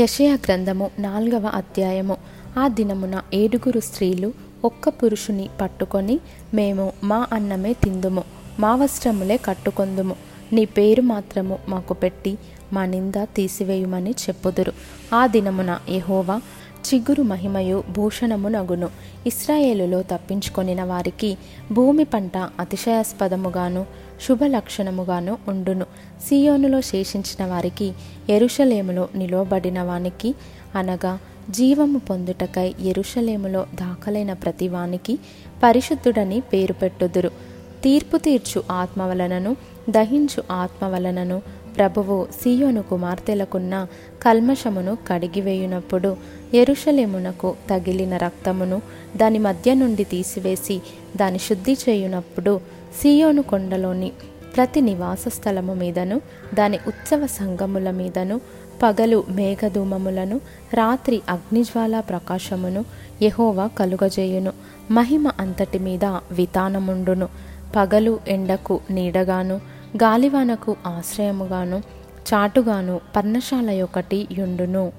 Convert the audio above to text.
యషయ గ్రంథము నాలుగవ అధ్యాయము. ఆ దినమున ఏడుగురు స్త్రీలు ఒక్క పురుషుని పట్టుకొని మేము మా అన్నమే తిందుము మా వస్త్రములే కట్టుకొందుము. నీ పేరు మాత్రము మాకు పెట్టి మా నింద తీసివేయుమని చెప్పుదురు. ఆ దినమున యహోవా చిగురు మహిమయు భూషణమునగును. ఇస్రాయేలులో తప్పించుకొనిన వారికి భూమి పంట అతిశయాస్పదముగాను శుభ లక్షణముగాను ఉండును. సియోనులో శేషించిన వారికి ఎరుషలేములో నిలవబడిన వానికి అనగా జీవము పొందుటకై ఎరుషలేములో దాఖలైన ప్రతివానికి పరిశుద్ధుడని పేరు పెట్టుదురు. తీర్పు తీర్చు ఆత్మ వలనను దహించు ఆత్మ వలనను ప్రభువు సియోను కుమార్తెలకున్న కల్మషమును కడిగివేయునప్పుడు ఎరుషలేమునకు తగిలిన రక్తమును దాని మధ్య నుండి తీసివేసి దాని శుద్ధి చేయునప్పుడు సియోను కొండలోని ప్రతి నివాస స్థలము మీదను దాని ఉత్సవ సంగముల మీదను పగలు మేఘధూమములను రాత్రి అగ్నిజ్వాల ప్రకాశమును యహోవా కలుగజేయును. మహిమ అంతటి మీద వితానముండును. పగలు ఎండకు నీడగాను గాలివానకు ఆశ్రయముగాను చాటుగాను పర్ణశాల ఒకటి యుండును.